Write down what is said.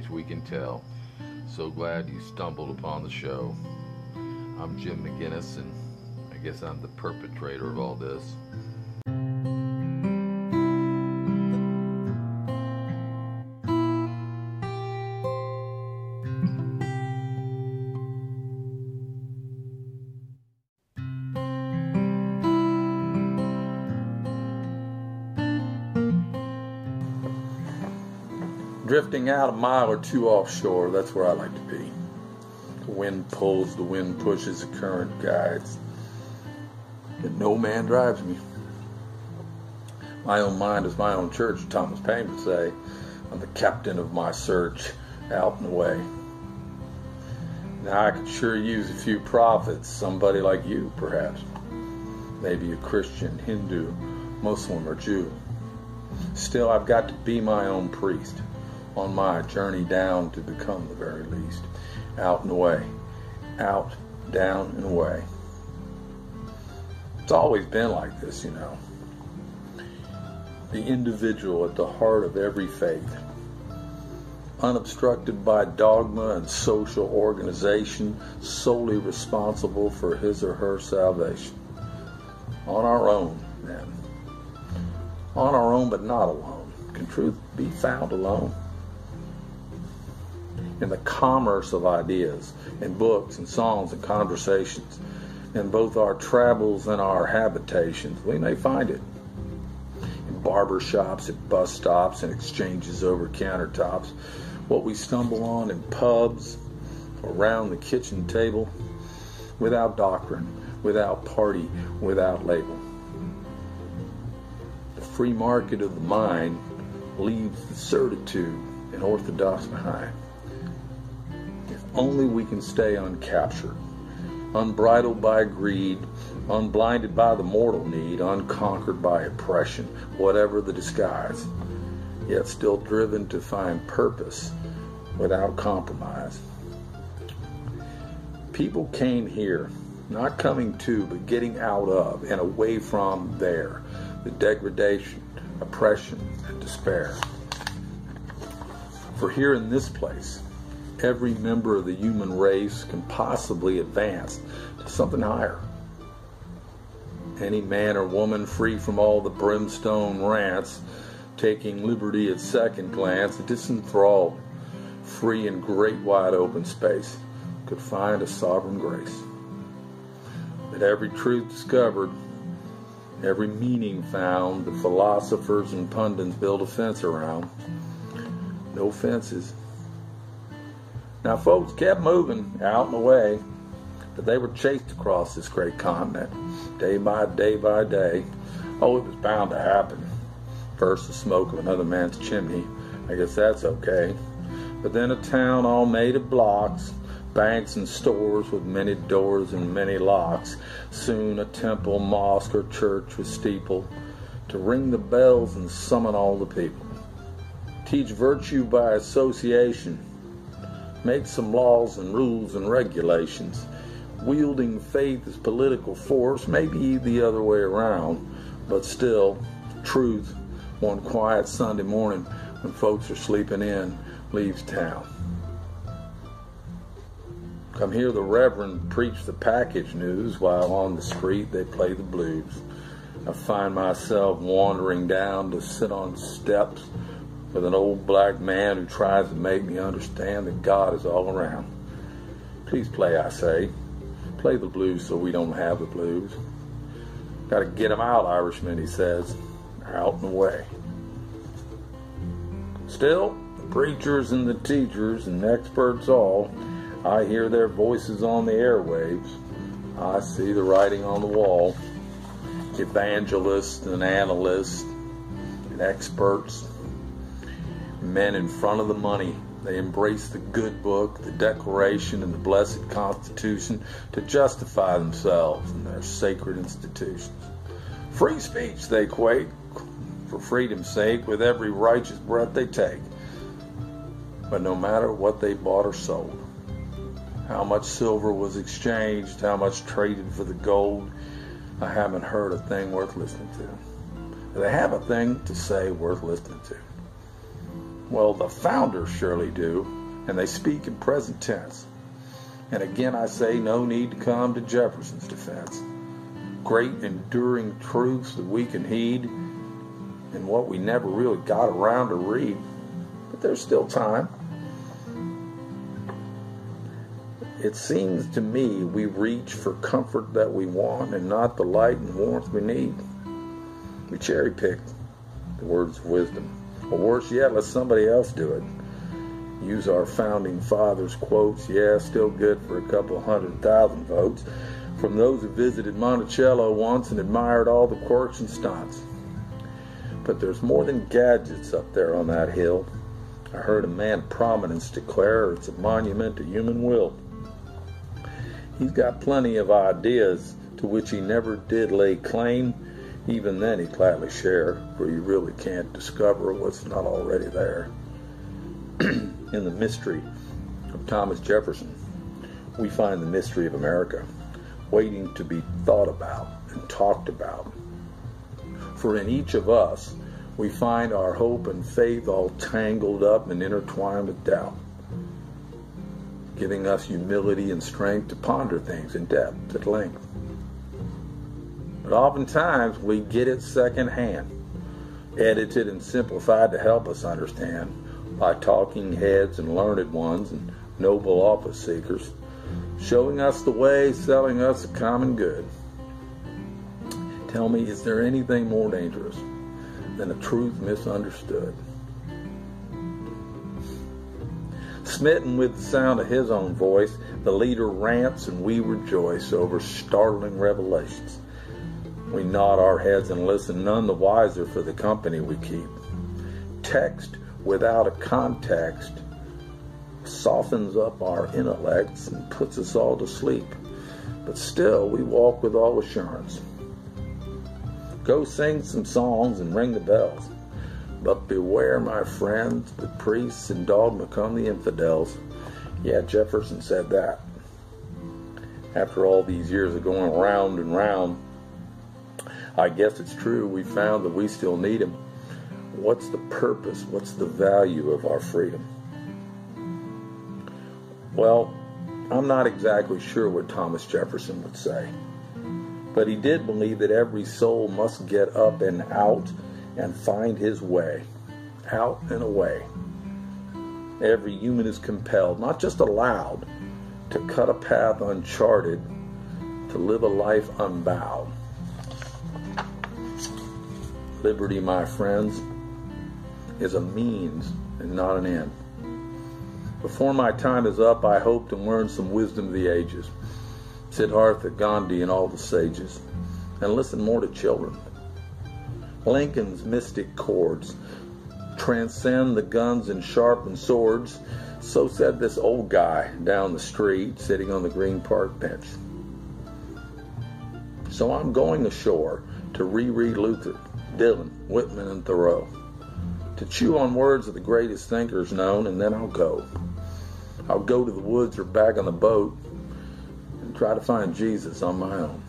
stories we can tell. So glad you stumbled upon the show. I'm Jim McGinnis, and I guess I'm the perpetrator of all this. Drifting out a mile or two offshore. That's where I like to be. The wind pulls, the wind pushes, the current guides. And no man drives me. My own mind is my own church, Thomas Paine would say. I'm the captain of my search, out and away. Now I could sure use a few prophets, somebody like you, perhaps. Maybe a Christian, Hindu, Muslim, or Jew. Still, I've got to be my own priest on my journey down to become the very least. Out and away. Out, down, and away. It's always been like this, you know. The individual at the heart of every faith. Unobstructed by dogma and social organization, solely responsible for his or her salvation. On our own, then. On our own, but not alone. Can truth be found alone? In the commerce of ideas, in books and songs and conversations, in both our travels and our habitations. We may find it in barber shops, at bus stops, and exchanges over countertops. What we stumble on in pubs, around the kitchen table, without doctrine, without party, without label. The free market of the mind leaves the certitude and orthodox behind only we can stay uncaptured, unbridled by greed, unblinded by the mortal need, unconquered by oppression, whatever the disguise, yet still driven to find purpose without compromise. People came here, not coming to, but getting out of and away from there, the degradation, oppression, and despair. For here in this place, every member of the human race can possibly advance to something higher. Any man or woman free from all the brimstone rants, taking liberty at second glance, disenthralled, free in great wide open space, could find a sovereign grace. That every truth discovered, every meaning found, the philosophers and pundits build a fence around. No fences, now, folks kept moving out and away, but they were chased across this great continent, day by day by day. Oh, it was bound to happen. First, the smoke of another man's chimney. I guess that's okay. But then a town all made of blocks, banks and stores with many doors and many locks. Soon a temple, mosque, or church with steeple to ring the bells and summon all the people. Teach virtue by association make some laws and rules and regulations, wielding faith as political force, maybe the other way around, but still, truth, one quiet Sunday morning when folks are sleeping in, leaves town. Come hear the Reverend preach the package news while on the street they play the blues. I find myself wandering down to sit on steps with an old black man who tries to make me understand that God is all around. Please play, I say. Play the blues so we don't have the blues. Gotta get 'em out, Irishman, he says. Out and away. Still, the preachers and the teachers and experts all, I hear their voices on the airwaves. I see the writing on the wall. Evangelists and analysts and experts men in front of the money. They embrace the good book, the Declaration, and the blessed Constitution to justify themselves and their sacred institutions. Free speech, they quake, for freedom's sake, with every righteous breath they take. But no matter what they bought or sold, how much silver was exchanged, how much traded for the gold, I haven't heard a thing worth listening to. They have a thing to say worth listening to. Well, the founders surely do, and they speak in present tense. And again, I say, no need to come to Jefferson's defense. Great enduring truths that we can heed, and what we never really got around to read. But there's still time. It seems to me we reach for comfort that we want and not the light and warmth we need. We cherry pick the words of wisdom. Or worse yet, let somebody else do it. Use our founding fathers' quotes, yeah, still good for a couple hundred thousand votes, from those who visited Monticello once and admired all the quirks and stunts. But there's more than gadgets up there on that hill. I heard a man of prominence declare it's a monument to human will. He's got plenty of ideas to which he never did lay claim. Even then, he'd gladly share, for you really can't discover what's not already there. In the mystery of Thomas Jefferson, we find the mystery of America, waiting to be thought about and talked about. For in each of us, we find our hope and faith all tangled up and intertwined with doubt giving us humility and strength to ponder things in depth at length. But oftentimes we get it secondhand, edited and simplified to help us understand by talking heads and learned ones and noble office seekers, showing us the way, selling us a common good. Tell me, is there anything more dangerous than a truth misunderstood? Smitten with the sound of his own voice, the leader rants and we rejoice over startling revelations. We nod our heads and listen, none the wiser for the company we keep. Text without a context softens up our intellects and puts us all to sleep. But still, we walk with all assurance. Go sing some songs and ring the bells. But beware, my friends, the priests and dogma come the infidels. Yeah, Jefferson said that. After all these years of going round and round, I guess it's true. We found that we still need him. What's the purpose? What's the value of our freedom? Well, I'm not exactly sure what Thomas Jefferson would say, but he did believe that every soul must get up and out and find his way, out and away. Every human is compelled, not just allowed, to cut a path uncharted, to live a life unbowed. Liberty, my friends, is a means and not an end. Before my time is up, I hope to learn some wisdom of the ages, Siddhartha, Gandhi, and all the sages, and listen more to children. Lincoln's mystic chords transcend the guns and sharpened swords. So said this old guy down the street sitting on the Green Park bench. So I'm going ashore to reread Luther, Dylan, Whitman, and Thoreau, to chew on words of the greatest thinkers known, and then I'll go. I'll go to the woods or back on the boat and try to find Jesus on my own.